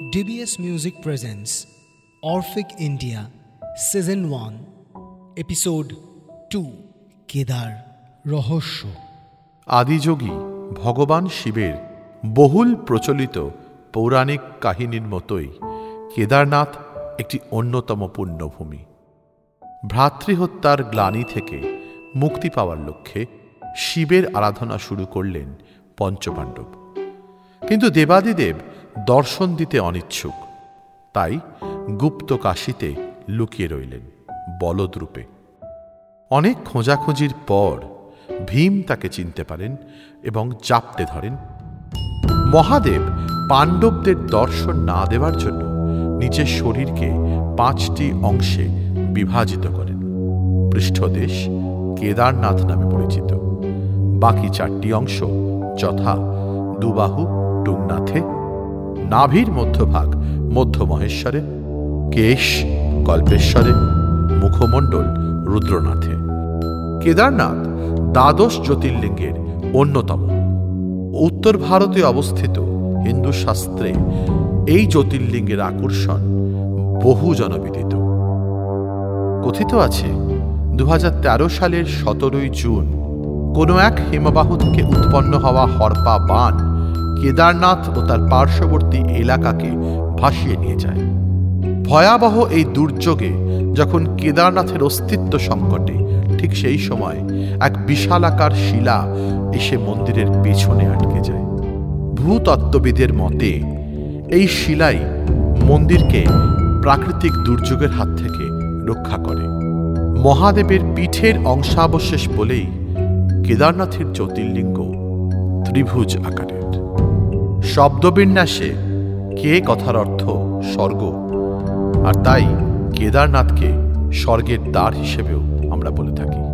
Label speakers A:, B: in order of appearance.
A: DBS Music presents Orphic India, Season 1 Episode 2 Kedar রহস্য
B: আদিযোগী ভগবান শিবের বহুল প্রচলিত পৌরাণিক কাহিনীর মতোই কেদারনাথ একটি অন্যতম পুণ্যভূমি। ভ্রাতৃহত্যার গ্লানি থেকে মুক্তি পাওয়ার লক্ষ্যে শিবের আরাধনা শুরু করলেন পঞ্চপাণ্ডব। কিন্তু দেবাদিদেব দর্শন দিতে অনিচ্ছুক। তাই গুপ্ত কাশিতে লুকিয়ে রইলেন বলদরূপে। অনেক খোঁজাখুঁজির পর ভীম তাকে চিনতে পারেন এবং চাপতে ধরেন, মহাদেব, পাণ্ডবদের দর্শন না দেওয়ার জন্য নিজের শরীরকে পাঁচটি অংশে বিভাজিত করেন। পৃষ্ঠদেশ কেদারনাথ নামে পরিচিত। বাকি চারটি অংশ যথা দুবাহু, টুংনাথে নাভির মধ্যভাগ মধ্য মহেশ্বরে কেশ কল্পেশ্বরে মুখমণ্ডল, রুদ্রনাথে। কেদারনাথ দ্বাদশ জ্যোতির্লিঙ্গের অন্যতম। উত্তর ভারতে অবস্থিত হিন্দু শাস্ত্রে এই জ্যোতির্লিঙ্গের আকর্ষণ বহু জনবিদিত। কথিত আছে দু হাজার তেরো সালের সতেরোই জুন কোনো এক হিমবাহ থেকে উৎপন্ন হওয়া হরপা বান কেদারনাথ ও তার পার্শ্ববর্তী এলাকাকে ভাসিয়ে নিয়ে যায়। ভয়াবহ এই দুর্যোগে যখন কেদারনাথের অস্তিত্ব সংকটে, ঠিক সেই সময় এক বিশালাকার শিলা এসে মন্দিরের পেছনে আটকে যায়। ভূতত্ত্ববিদের মতে, এই শিলাই মন্দিরকে প্রাকৃতিক দুর্যোগের হাত থেকে রক্ষা করে। মহাদেবের পিঠের অংশাবশেষ বলেই কেদারনাথের জ্যোতির্লিঙ্গ ত্রিভুজ আকারের। শব্দবিন্যাসে কে কথার অর্থ স্বর্গ? আর তাই কেদারনাথকে স্বর্গের দ্বার হিসেবেও আমরা বলে থাকি।